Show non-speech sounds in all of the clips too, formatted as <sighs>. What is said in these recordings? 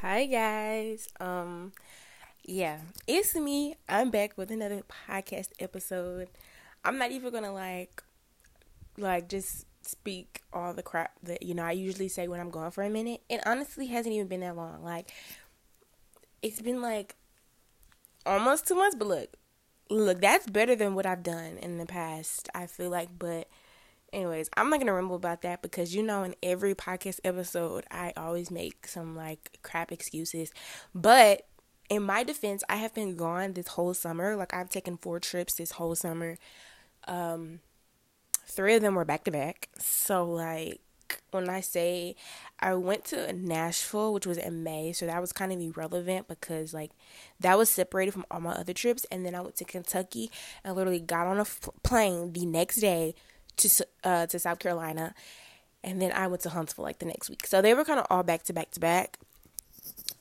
Hi guys. Um yeah, it's me. I'm back with another podcast episode. I'm not even going to like like just speak all the crap that you know I usually say when I'm gone for a minute. It honestly hasn't even been that long. Like it's been like almost 2 months, but look. Look, that's better than what I've done in the past. I feel like, but anyways, I'm not gonna ramble about that because you know, in every podcast episode, I always make some like crap excuses. But in my defense, I have been gone this whole summer. Like I've taken four trips this whole summer. Um, three of them were back to back. So like when I say I went to Nashville, which was in May, so that was kind of irrelevant because like that was separated from all my other trips, and then I went to Kentucky and literally got on a f- plane the next day to uh, to South Carolina, and then I went to Huntsville like the next week. So they were kind of all back to back to back.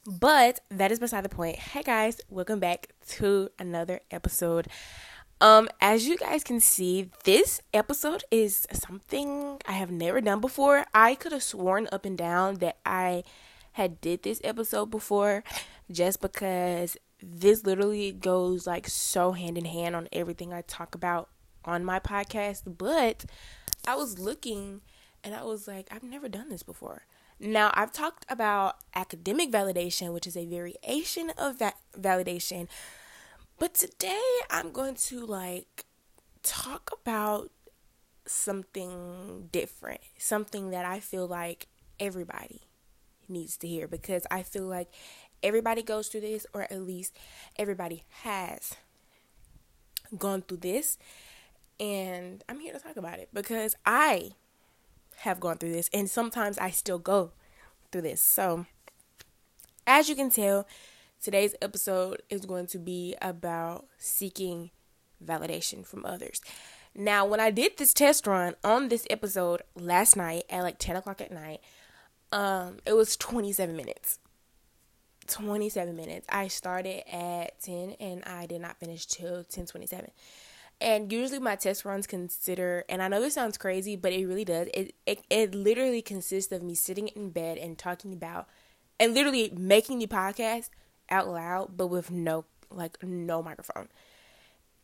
But that is beside the point. Hey guys, welcome back to another episode. Um, as you guys can see, this episode is something I have never done before. I could have sworn up and down that I had did this episode before just because this literally goes like so hand in hand on everything I talk about on my podcast, but I was looking and I was like, I've never done this before. Now, I've talked about academic validation, which is a variation of that validation, but today I'm going to like talk about something different, something that I feel like everybody needs to hear because I feel like everybody goes through this, or at least everybody has gone through this and I'm here to talk about it because I have gone through this and sometimes I still go through this. So, as you can tell, today's episode is going to be about seeking validation from others. Now, when I did this test run on this episode last night at like 10 o'clock at night, um, it was 27 minutes. 27 minutes. I started at 10 and I did not finish till 10:27. And usually my test runs consider, and I know this sounds crazy, but it really does. It, it it literally consists of me sitting in bed and talking about, and literally making the podcast out loud, but with no like no microphone.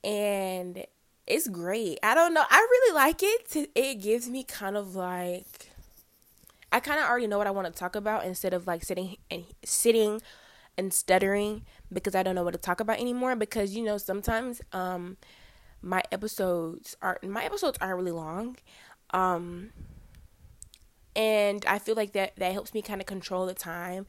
And it's great. I don't know. I really like it. It gives me kind of like I kind of already know what I want to talk about instead of like sitting and sitting and stuttering because I don't know what to talk about anymore because you know sometimes um my episodes are my episodes aren't really long. Um and I feel like that that helps me kind of control the time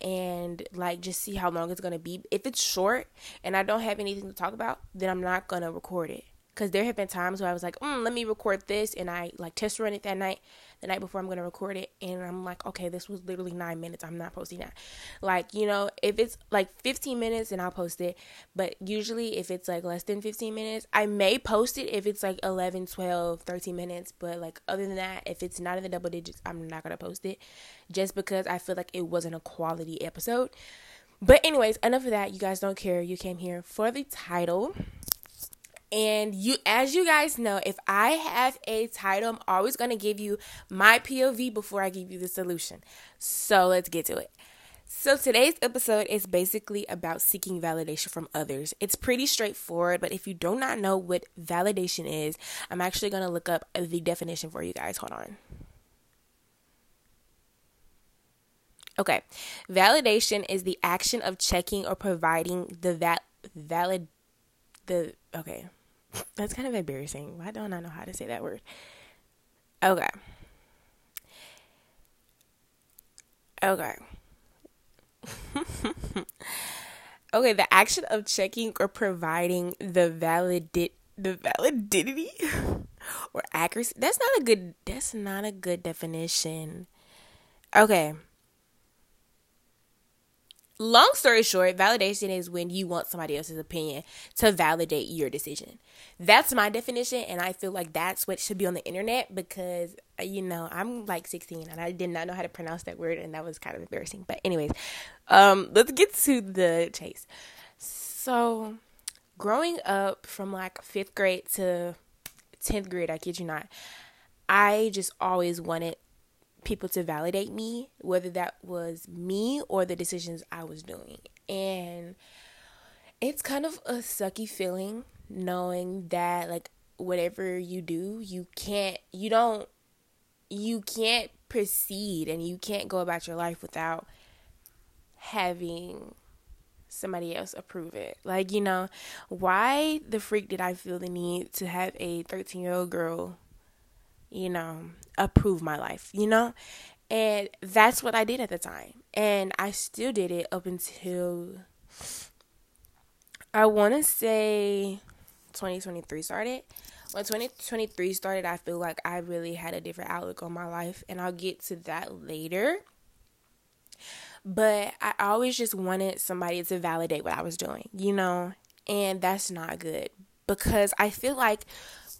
and like just see how long it's going to be. If it's short and I don't have anything to talk about, then I'm not going to record it. Cuz there have been times where I was like, mm, let me record this and I like test run it that night the night before I'm to record it and I'm like, okay, this was literally 9 minutes. I'm not posting that. Like, you know, if it's like 15 minutes and I'll post it, but usually if it's like less than 15 minutes, I may post it if it's like 11, 12, 13 minutes, but like other than that, if it's not in the double digits, I'm not to post it just because I feel like it wasn't a quality episode. But anyways, enough of that. You guys don't care. You came here for the title. And you as you guys know, if I have a title, I'm always going to give you my POV before I give you the solution. So, let's get to it. So, today's episode is basically about seeking validation from others. It's pretty straightforward, but if you do not know what validation is, I'm actually going to look up the definition for you guys. Hold on. Okay. Validation is the action of checking or providing the val- valid the okay. That's kind of embarrassing. Why don't I know how to say that word? Okay. Okay. <laughs> okay, the action of checking or providing the valid the validity <laughs> or accuracy. That's not a good that's not a good definition. Okay long story short, validation is when you want somebody else's opinion to validate your decision. That's my definition, and I feel like that's what should be on the internet because, uh, you know, I'm like 16 and I did not know how to pronounce that word, and that was kind of embarrassing. But, anyways, um, let's get to the chase. So, growing up from like fifth grade to 10th grade, I kid you not, I just always wanted people to validate me, whether that was me or the decisions I was doing. And it's kind of a sucky feeling knowing that like whatever you do, you can't you don't you can't proceed and you can't go about your life without having somebody else approve it. Like, you know, why the freak did I feel the need to have a 13 year old girl, you know, approve my life, you know? And that's what I did at the time. And I still did it up until I want to say 2023 started. When 2023 started, I feel like I really had a different outlook on my life, and I'll get to that later. But I always just wanted somebody to validate what I was doing, you know? And that's not good because I feel like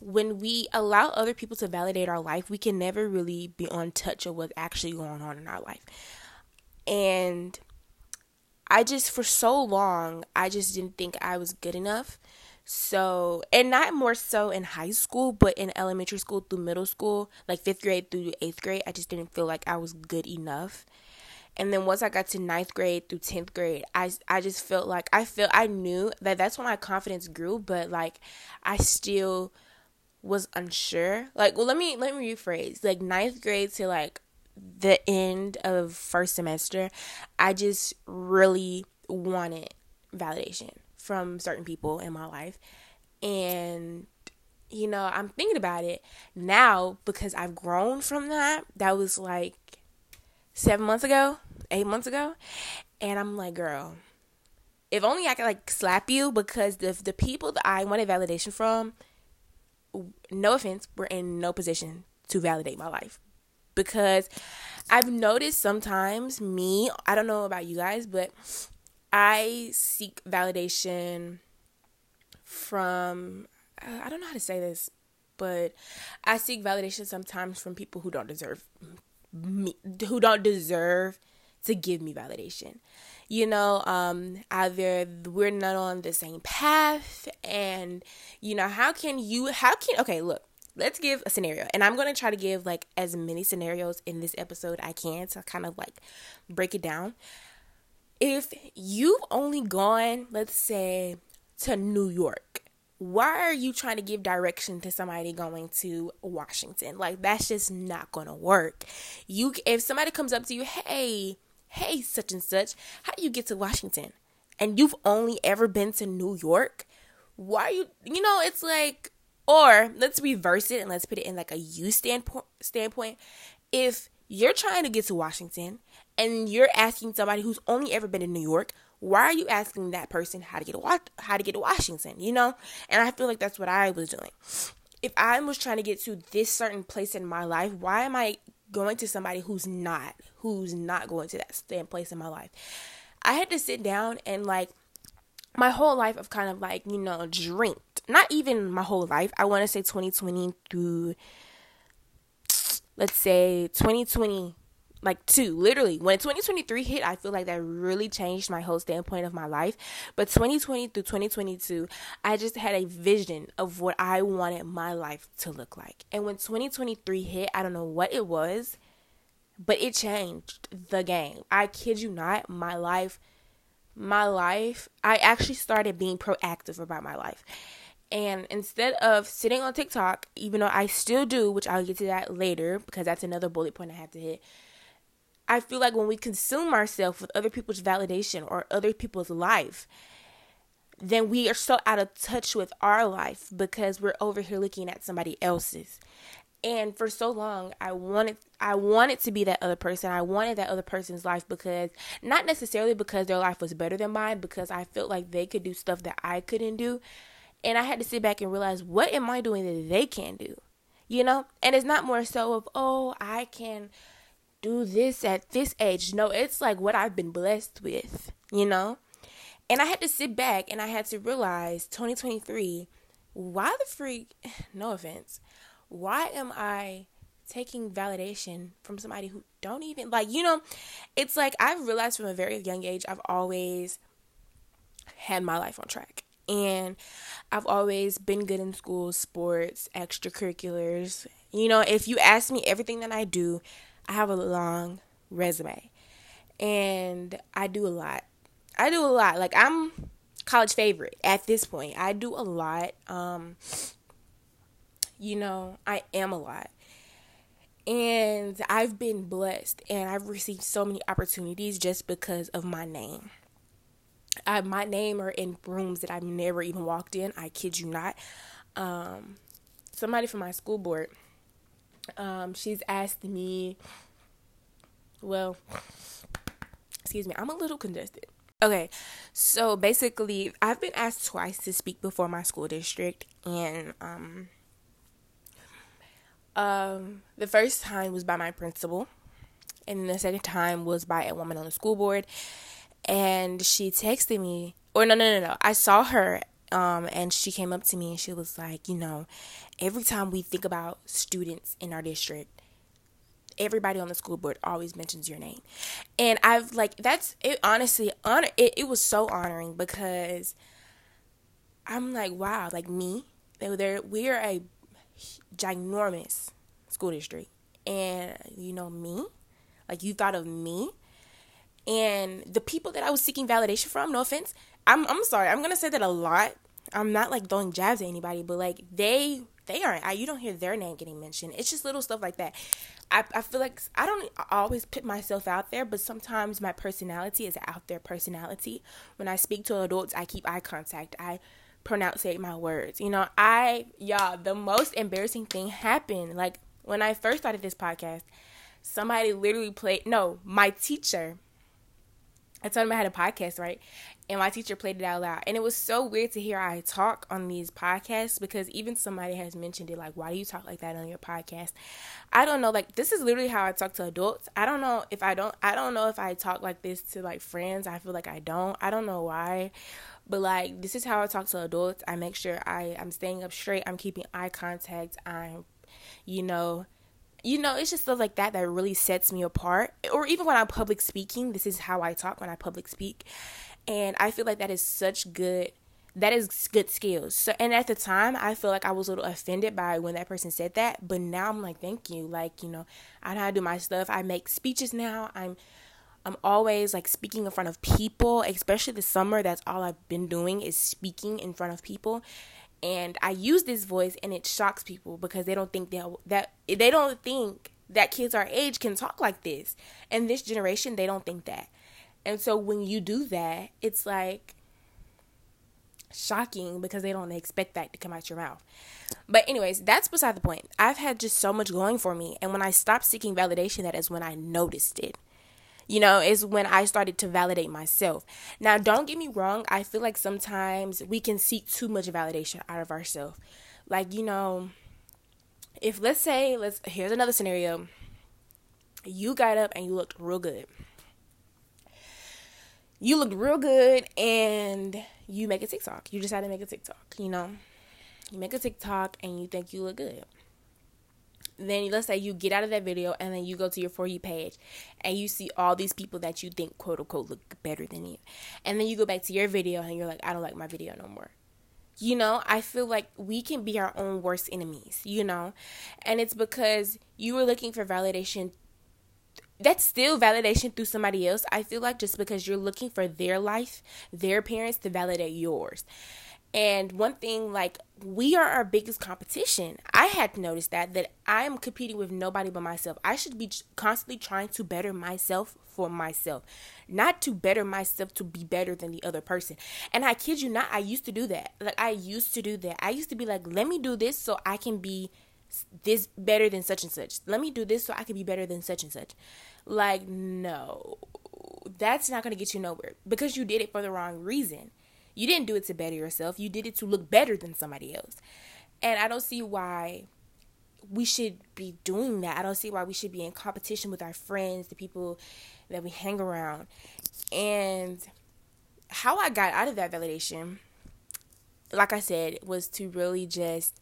when we allow other people to validate our life, we can never really be on touch of what's actually going on in our life. And I just, for so long, I just didn't think I was good enough. So, and not more so in high school, but in elementary school through middle school, like fifth grade through eighth grade, I just didn't feel like I was good enough. And then once I got to ninth grade through 10th grade, I, I just felt like I felt I knew that that's when my confidence grew, but like I still was unsure. Like, well, let me, let me rephrase like ninth grade to like the end of first semester, I just really wanted validation from certain people in my life. And you know, I'm thinking about it now because I've grown from that. That was like seven months ago, eight months ago. And I'm like, girl, if only I could like slap you because the the people that I wanted validation from, no offense, were in no position to validate my life. Because I've noticed sometimes me, I don't know about you guys, but I seek validation from uh, I don't know how to say this, but I seek validation sometimes from people who don't deserve me, who don't deserve to give me validation. You know, um, either we're not on the same path, and you know, how can you? How can? Okay, look, let's give a scenario, and I'm gonna try to give like as many scenarios in this episode I can to kind of like break it down if you've only gone, let's say, to New York, why are you trying to give direction to somebody going to Washington? Like that's just not gonna work. You if somebody comes up to you, hey, hey, such and such, how do you get to Washington? And you've only ever been to New York, why are you you know, it's like or let's reverse it and let's put it in like a you standpoint standpoint. If you're trying to get to Washington and you're asking somebody who's only ever been in New York, why are you asking that person how to get to how to get to Washington? You know, and I feel like that's what I was doing. If I was trying to get to this certain place in my life, why am I going to somebody who's not who's not going to that same place in my life? I had to sit down and like my whole life of kind of like you know drinked. Not even my whole life. I want to say 2020 through let's say 2020 like two literally. When 2023 hit i feel like that really changed my whole standpoint of my life. But 2020 through 2022 i just had a vision of what i wanted my life to look like. And when 2023 hit i don't know what it was but it changed the game. I kid you not my life my life i actually started being proactive about my life. And instead of sitting on TikTok, even though I still do, which I'll get to that later because that's another bullet point I have to hit, I feel like when we consume ourselves with other people's validation or other people's life, then we are so out of touch with our life because we're over here looking at somebody else's. And for so long, I wanted I wanted to be that other person. I wanted that other person's life because not necessarily because their life was better than mine, because I felt like they could do stuff that I couldn't do. And I had to sit back and realize what am I doing that they can do? You know? And it's not more so of, oh, I can do this at this age. No, it's like what I've been blessed with, you know? And I had to sit back and I had to realize 2023, why the freak, <sighs> no offense, why am I taking validation from somebody who don't even like, you know, it's like I've realized from a very young age, I've always had my life on track. And I've always been good in school, sports, extracurriculars. You know, if you ask me everything that I do, I have a long resume and I do a lot. I do a lot. Like I'm college favorite at this point. I do a lot. Um you know, I am a lot. And I've been blessed and I've received so many opportunities just because of my name. I, my name are in rooms that I've never even walked in. I kid you not. Um, somebody from my school board, um, she's asked me, well, excuse me, I'm a little congested. Okay, so basically, I've been asked twice to speak before my school district, and um, um, the first time was by my principal, and the second time was by a woman on the school board. And she texted me, or no, no, no, no. I saw her, um, and she came up to me and she was like, you know, every time we think about students in our district, everybody on the school board always mentions your name. And I've like that's it honestly honor it, it was so honoring because I'm like, wow, like me, there we're a ginormous school district. And you know me, like you thought of me and the people that I was seeking validation from, no offense, I'm I'm sorry, I'm gonna say that a lot. I'm not like throwing jabs at anybody, but like they they aren't. I, you don't hear their name getting mentioned. It's just little stuff like that. I I feel like I don't always put myself out there, but sometimes my personality is out there personality. When I speak to adults, I keep eye contact. I pronunciate my words. You know, I y'all the most embarrassing thing happened. Like when I first started this podcast, somebody literally played, no, my teacher, I told him I had a podcast, right? And my teacher played it out loud. And it was so weird to hear I talk on these podcasts because even somebody has mentioned it like, why do you talk like that on your podcast? I don't know. Like, this is literally how I talk to adults. I don't know if I don't, I don't know if I talk like this to like friends. I feel like I don't. I don't know why. But like, this is how I talk to adults. I make sure I, I'm staying up straight. I'm keeping eye contact. I'm you know you know it's just stuff like that that really sets me apart or even when i'm public speaking this is how i talk when i public speak and i feel like that is such good that is good skills. So and at the time i feel like i was a little offended by when that person said that but now i'm like thank you. Like you know i know how to do my stuff. I make speeches now. I'm i'm always like speaking in front of people especially the summer that's all i've been doing is speaking in front of people. And I use this voice and it shocks people because they don't think that that they don't think that kids our age can talk like this. And this generation they don't think that. And so when you do that, it's like shocking because they don't expect that to come out your mouth. But anyways, that's beside the point. I've had just so much going for me and when I stopped seeking validation that is when I noticed it you know, is when I started to validate myself. Now, don't get me wrong, I feel like sometimes we can seek too much validation out of ourselves. Like, you know, if let's say, let's here's another scenario. You got up and you looked real good. You looked real good and you make a TikTok. You decide to make a TikTok, you know. You make a TikTok and you think you look good then let's say you get out of that video and then you go to your for you page and you see all these people that you think quote unquote look better than you and then you go back to your video and you're like i don't like my video no more you know i feel like we can be our own worst enemies you know and it's because you were looking for validation that's still validation through somebody else i feel like just because you're looking for their life their parents to validate yours and one thing, like, we are our biggest competition. I had to notice that, that I'm competing with nobody but myself. I should be constantly trying to better myself for myself, not to better myself to be better than the other person. And I kid you not, I used to do that. Like, I used to do that. I used to be like, let me do this so I can be this better than such and such. Let me do this so I can be better than such and such. Like, no, that's not going to get you nowhere because you did it for the wrong reason. You didn't do it to better yourself. You did it to look better than somebody else. And I don't see why we should be doing that. I don't see why we should be in competition with our friends, the people that we hang around. And how I got out of that validation, like I said, was to really just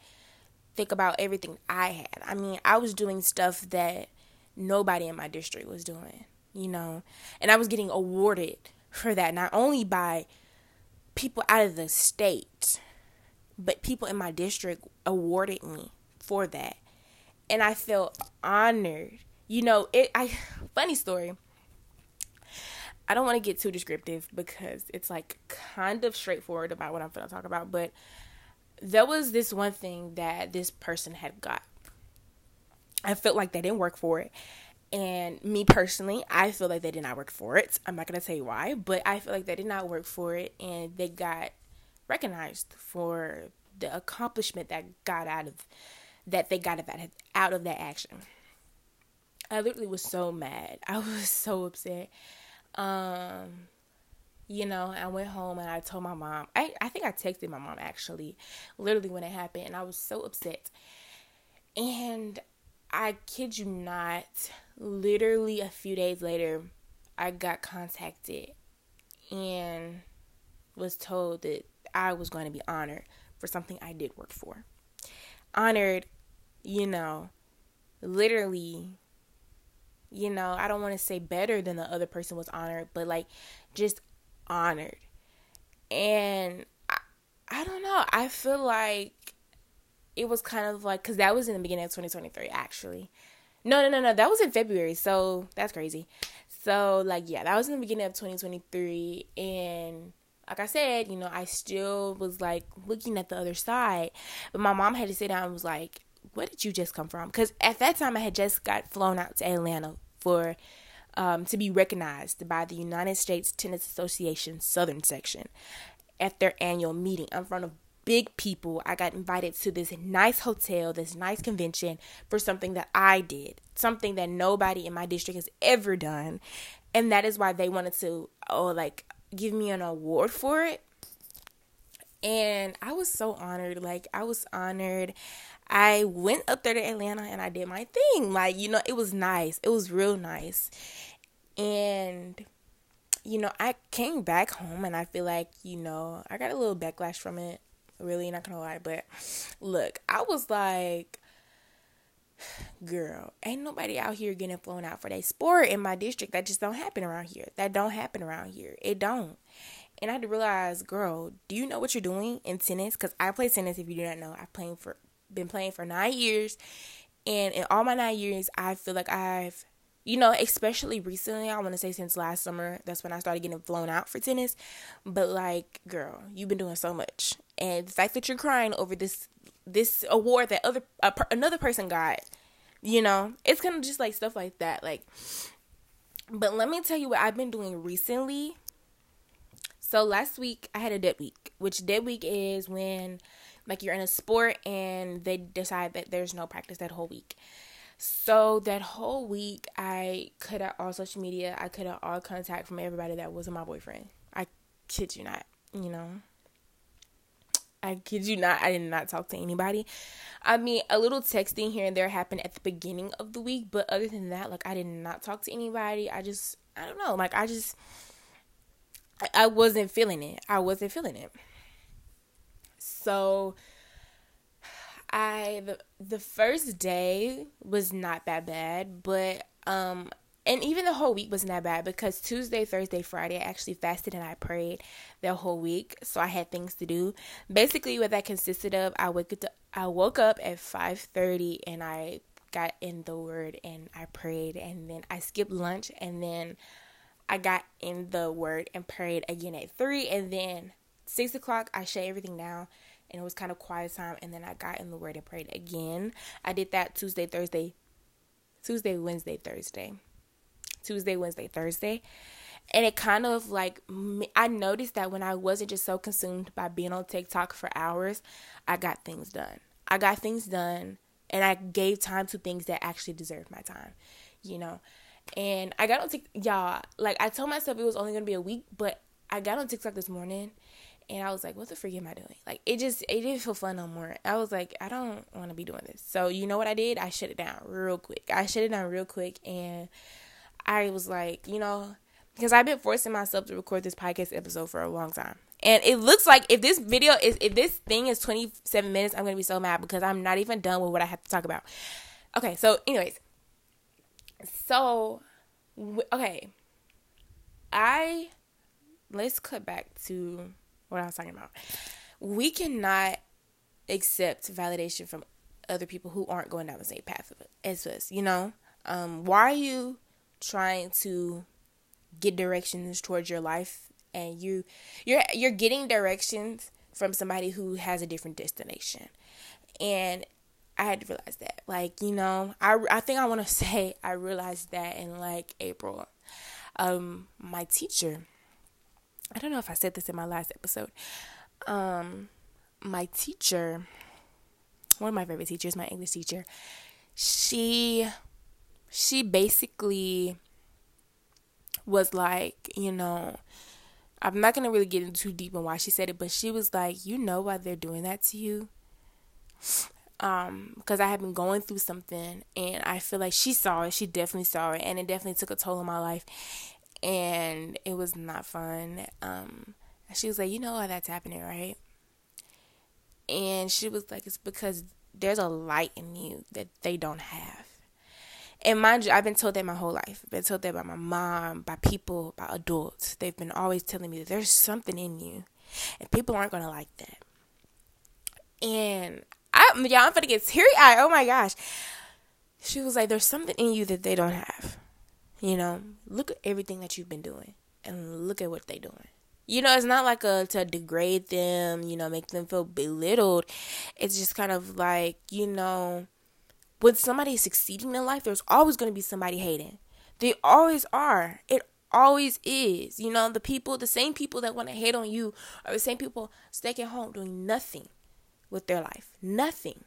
think about everything I had. I mean, I was doing stuff that nobody in my district was doing, you know, and I was getting awarded for that, not only by people out of the state, but people in my district awarded me for that. And I felt honored you know, it I <sighs> funny story. I don't want to get too descriptive because it's like kind of straightforward about what I'm going to talk about, but there was this one thing that this person had got. I felt like they didn't work for it. And me personally, I feel like they did not work for it. I'm not going to tell you why, but I feel like they did not work for it and they got recognized for the accomplishment that got out of that they got out of that action. I literally was so mad. <laughs> I was so upset. Um, you know, I went home and I told my mom. I, I think I texted my mom actually, literally when it happened, and I was so upset. And I kid you not, literally a few days later, I got contacted and was told that I was going to be honored for something I did work for. Honored, you know, literally you know, I don't want to say better than the other person was honored, but like just honored. And I, I don't know. I feel like it was kind of like, because that was in the beginning of 2023, actually. No, no, no, no. That was in February. So that's crazy. So, like, yeah, that was in the beginning of 2023. And like I said, you know, I still was like looking at the other side. But my mom had to sit down and was like, where did you just come from? Because at that time, I had just got flown out to Atlanta for um, to be recognized by the United States Tennis Association Southern Section at their annual meeting in front of big people. I got invited to this nice hotel, this nice convention for something that I did, something that nobody in my district has ever done. And that is why they wanted to, oh, like, give me an award for it. And I was so honored. Like, I was honored. I went up there to Atlanta and I did my thing. Like, you know, it was nice. It was real nice. And, you know, I came back home and I feel like, you know, I got a little backlash from it. Really, not gonna lie. But look, I was like, girl, ain't nobody out here getting flown out for their sport in my district. That just don't happen around here. That don't happen around here. It don't. And I had to realize, girl, do you know what you're doing in tennis? Because I play tennis. If you do not know, I've played for been playing for nine years, and in all my nine years, I feel like I've you know, especially recently, I want to say since last summer, that's when I started getting flown out for tennis. But like, girl, you've been doing so much, and the fact that you're crying over this this award that other uh, another person got, you know, it's kind of just like stuff like that. Like, but let me tell you what I've been doing recently. So last week I had a dead week, which dead week is when like you're in a sport and they decide that there's no practice that whole week. So that whole week, I cut out all social media. I cut out all contact from everybody that wasn't my boyfriend. I kid you not, you know. I kid you not, I did not talk to anybody. I mean, a little texting here and there happened at the beginning of the week, but other than that, like, I did not talk to anybody. I just, I don't know, like, I just, I wasn't feeling it. I wasn't feeling it. So I the, the first day was not that bad, but um and even the whole week wasn't that bad because Tuesday, Thursday, Friday, I actually fasted and I prayed the whole week, so I had things to do. Basically, what that consisted of, I woke up, I woke up at five thirty and I got in the Word and I prayed, and then I skipped lunch, and then I got in the Word and prayed again at three, and then six o'clock I shut everything down and it was kind of quiet time and then I got in the word and prayed again. I did that Tuesday, Thursday, Tuesday, Wednesday, Thursday. Tuesday, Wednesday, Thursday. And it kind of like I noticed that when I wasn't just so consumed by being on TikTok for hours, I got things done. I got things done and I gave time to things that actually deserved my time, you know. And I got on TikTok, y'all. Like I told myself it was only gonna be a week, but I got on TikTok this morning and I was like, what the freak am I doing? Like, it just, it didn't feel fun no more. I was like, I don't want to be doing this. So, you know what I did? I shut it down real quick. I shut it down real quick. And I was like, you know, because I've been forcing myself to record this podcast episode for a long time. And it looks like if this video is, if this thing is 27 minutes, I'm to be so mad because I'm not even done with what I have to talk about. Okay. So, anyways, so, okay. I, let's cut back to what I was talking about. We cannot accept validation from other people who aren't going down the same path as us, you know? Um, why are you trying to get directions towards your life and you you're you're getting directions from somebody who has a different destination. And I had to realize that. Like, you know, I, I think I want to <laughs> say I realized that in like April. Um, my teacher, I don't know if I said this in my last episode. Um, my teacher, one of my favorite teachers, my English teacher, she she basically was like, you know, I'm not gonna really get into too deep on why she said it, but she was like, you know why they're doing that to you? Um, because I had been going through something and I feel like she saw it, she definitely saw it, and it definitely took a toll on my life and it was not fun. Um she was like, You know why that's happening, right? And she was like, It's because there's a light in you that they don't have. And mind you, I've been told that my whole life. I've been told that by my mom, by people, by adults. They've been always telling me that there's something in you, and people aren't gonna like that. And I, y'all, I'm gonna get teary eyed. Oh my gosh. She was like, "There's something in you that they don't have. You know, look at everything that you've been doing, and look at what they're doing." You know, it's not like a to degrade them, you know, make them feel belittled. It's just kind of like, you know, when somebody succeeding in life, there's always going to be somebody hating. They always are. It always is. You know, the people, the same people that want to hate on you are the same people staying home doing nothing with their life. Nothing.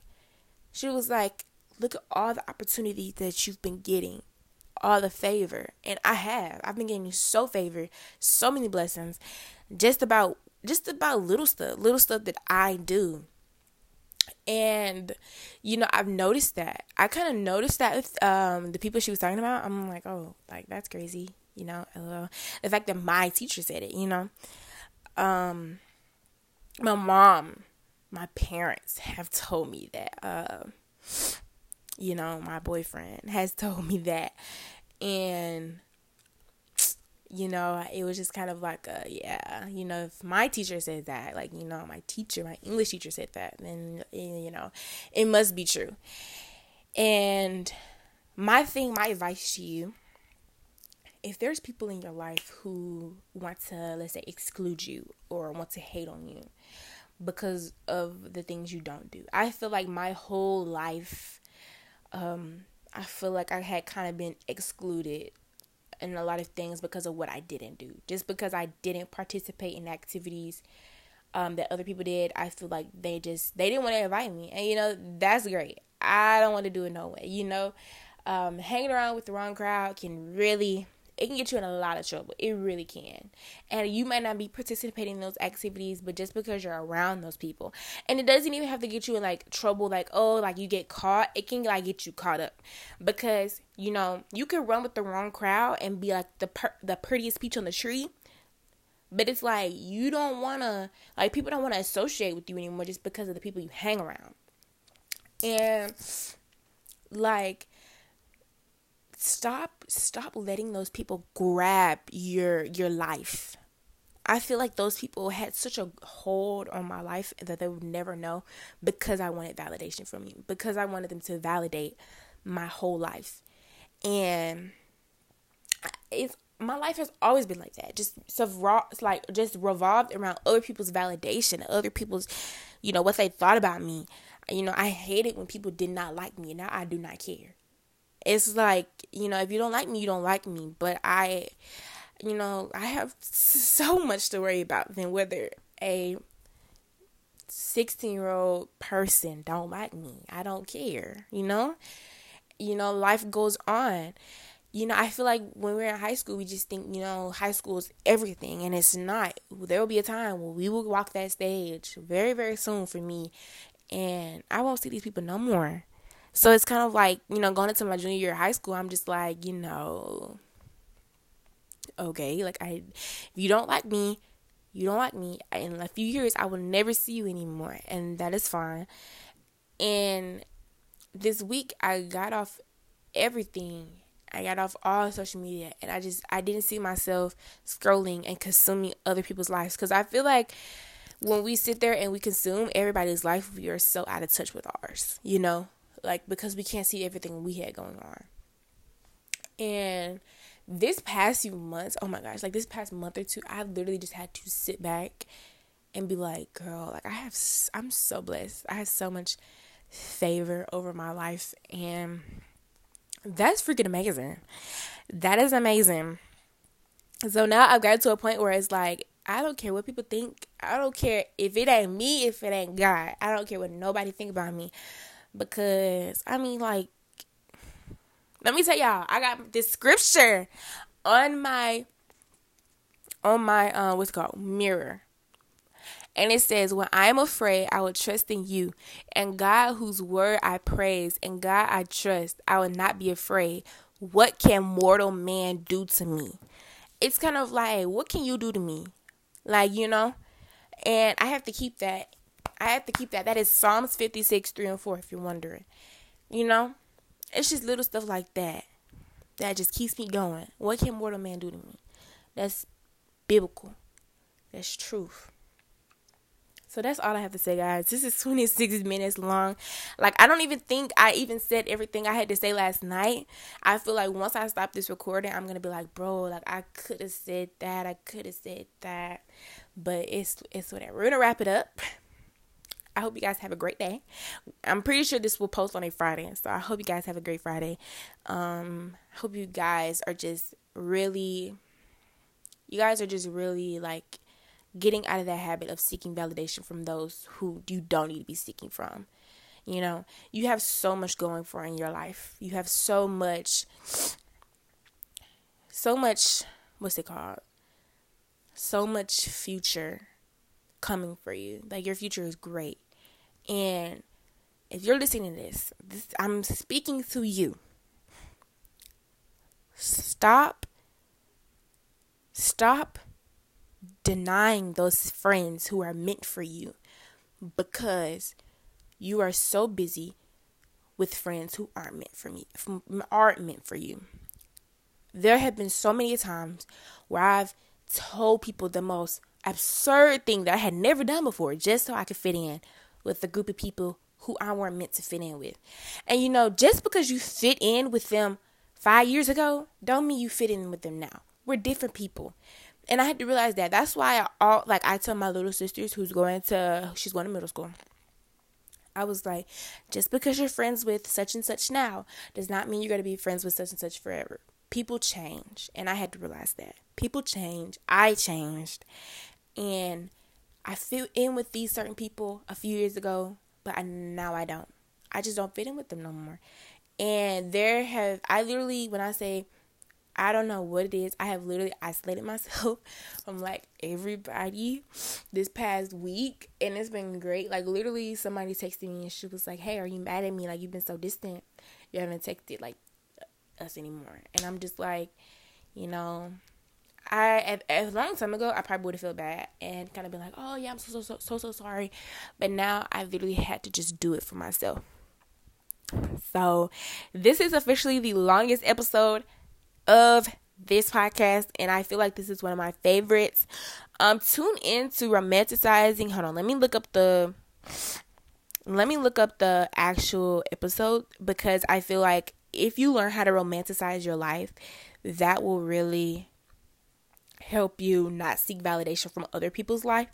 She was like, look at all the opportunities that you've been getting, all the favor. And I have. I've been getting you so favored, so many blessings, just about just about little stuff, little stuff that I do. And you know, I've noticed that. I kind of noticed that with um, the people she was talking about. I'm like, oh, like that's crazy. You know, the fact that my teacher said it. You know, um, my mom, my parents have told me that. Uh, you know, my boyfriend has <laughs> told me that, and you know, it was just kind of like a yeah, you know, if my teacher said that, like you know, my teacher, my English teacher said that, then eh, you know, it must be true. And my thing, my advice to you, if there's people in your life who want to, let's say, exclude you or want to hate on you because of the things you don't do, I feel like my whole life, um, I feel like I had kind of been excluded in a lot of things because of what I didn't do. Just because I didn't participate in activities um, that other people did, I feel like they just they didn't want to invite me, and you know that's great. I don't want to do it no way. You know, um, hanging around with the wrong crowd can really it can get you in a lot of trouble. It really can. And you might not be participating in those activities, but just because you're around those people. And it doesn't even have to get you in like trouble, like, oh, like you get caught. It can like get you caught up. Because, you know, you can run with the wrong crowd and be like the per- the prettiest peach on the tree. But it's like you don't wanna like people don't wanna associate with you anymore just because of the people you hang around. And like stop stop letting those people grab your your life. I feel like those people had such a hold on my life that they would never know because I wanted validation from you, because I wanted them to validate my whole life. And it's my life has always been like that. Just so it's like just revolved around other people's validation, other people's, you know, what they thought about me. You know, I hated when people did not like me. Now I do not care it's like you know if you don't like me you don't like me. But i you know i have <laughs> so much to worry about than whether a 16 year old person don't like me. I don't care you know? You know life goes on. You know i feel like when we're in high school we just think you know high school is everything. And it's not. There will be a time where we will walk that stage very very soon for me. And i won't see these people no more so it's kind of like, you know, going into my junior year of high school, I'm just like, you know, okay, like I if you don't like me, you don't like me. In a few years I will never see you anymore and that is fine. And this week I got off everything. I got off all social media and I just I didn't see myself scrolling and consuming other people's lives cuz I feel like when we sit there and we consume everybody's life, we are so out of touch with ours, you know? Like because we can't see everything we had going on. And this past few months, oh my gosh, like this past month or two, I literally just had to sit back and be like, girl, like I have, I'm so blessed. I have so much favor over my life, and that's freaking amazing. That is amazing. So now I've gotten to a point where it's like, I don't care what people think. I don't care if it ain't me, if it ain't God. I don't care what nobody think about me. Because I mean like let me tell y'all, I got this scripture on my on my uh what's called mirror. And it says, When I am afraid, I will trust in you. And God, whose word I praise, and God I trust, I will not be afraid. What can mortal man do to me? It's kind of like, what can you do to me? Like, you know? And I have to keep that. I have to keep that. That is Psalms 56, 3 and 4, if you're wondering. You know? It's just little stuff like that that just keeps me going. What can mortal man do to me? That's biblical. That's truth. So that's all I have to say, guys. This is 26 minutes long. Like, I don't even think I even said everything I had to say last night. I feel like once I stop this recording, I'm going to be like, bro, like, I could have said that. I could have said that. But it's, it's whatever. We're going to wrap it up. I hope you guys have a great day. I'm pretty sure this will post on a Friday. So I hope you guys have a great Friday. Um, I hope you guys are just really, you guys are just really like, getting out of that habit of seeking validation from those who you don't need to be seeking from. You know, you have so much going for in your life. You have so much, so much, what's it called? So much future coming for you. Like your future is great. And if you're listening to this, this I'm speaking to you. Stop. Stop denying those friends who are meant for you because you are so busy with friends who aren't meant for me aren't meant for you. There have been so many times where I've told people the most absurd thing that I had never done before just so I could fit in with a group of people who I weren't meant to fit in with. And you know, just because you fit in with them five years ago, don't mean you fit in with them now. We're different people and I had to realize that. That's why I all like I tell my little sisters who's going to she's going to middle school. I was like, just because you're friends with such and such now does not mean you're to be friends with such and such forever. People change, and I had to realize that. People change. I changed. And I fit in with these certain people a few years ago, but I, now I don't. I just don't fit in with them no more. And there have I literally when I say I don't know what it is. I have literally isolated myself <laughs> from like everybody this past week and it's been great. Like literally somebody texted me and she was like, Hey, are you mad at me? Like you've been so distant. You haven't texted like us anymore. And I'm just like, you know, I a long time ago I probably would have felt bad and kind of been like, Oh yeah, I'm so so so so so sorry. But now I literally had to just do it for myself. So this is officially the longest episode of this podcast, and I feel like this is one of my favorites. Um, tune in to romanticizing. Hold on, let me look up the. Let me look up the actual episode because I feel like if you learn how to romanticize your life, that will really help you not seek validation from other people's life.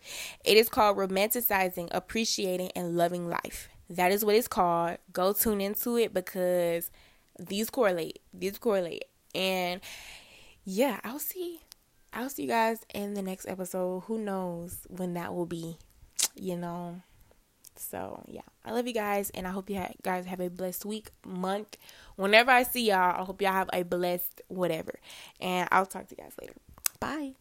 It is called romanticizing, appreciating, and loving life. That is what it's called. Go tune into it because these correlate. These correlate. And yeah, I'll see. I'll see you guys in the next episode. Who knows when that will be, you know? So, yeah. I love you guys, and I hope you guys have a blessed week, month. Whenever I see y'all, I hope y'all have a blessed whatever. And I'll talk to you guys later. Bye.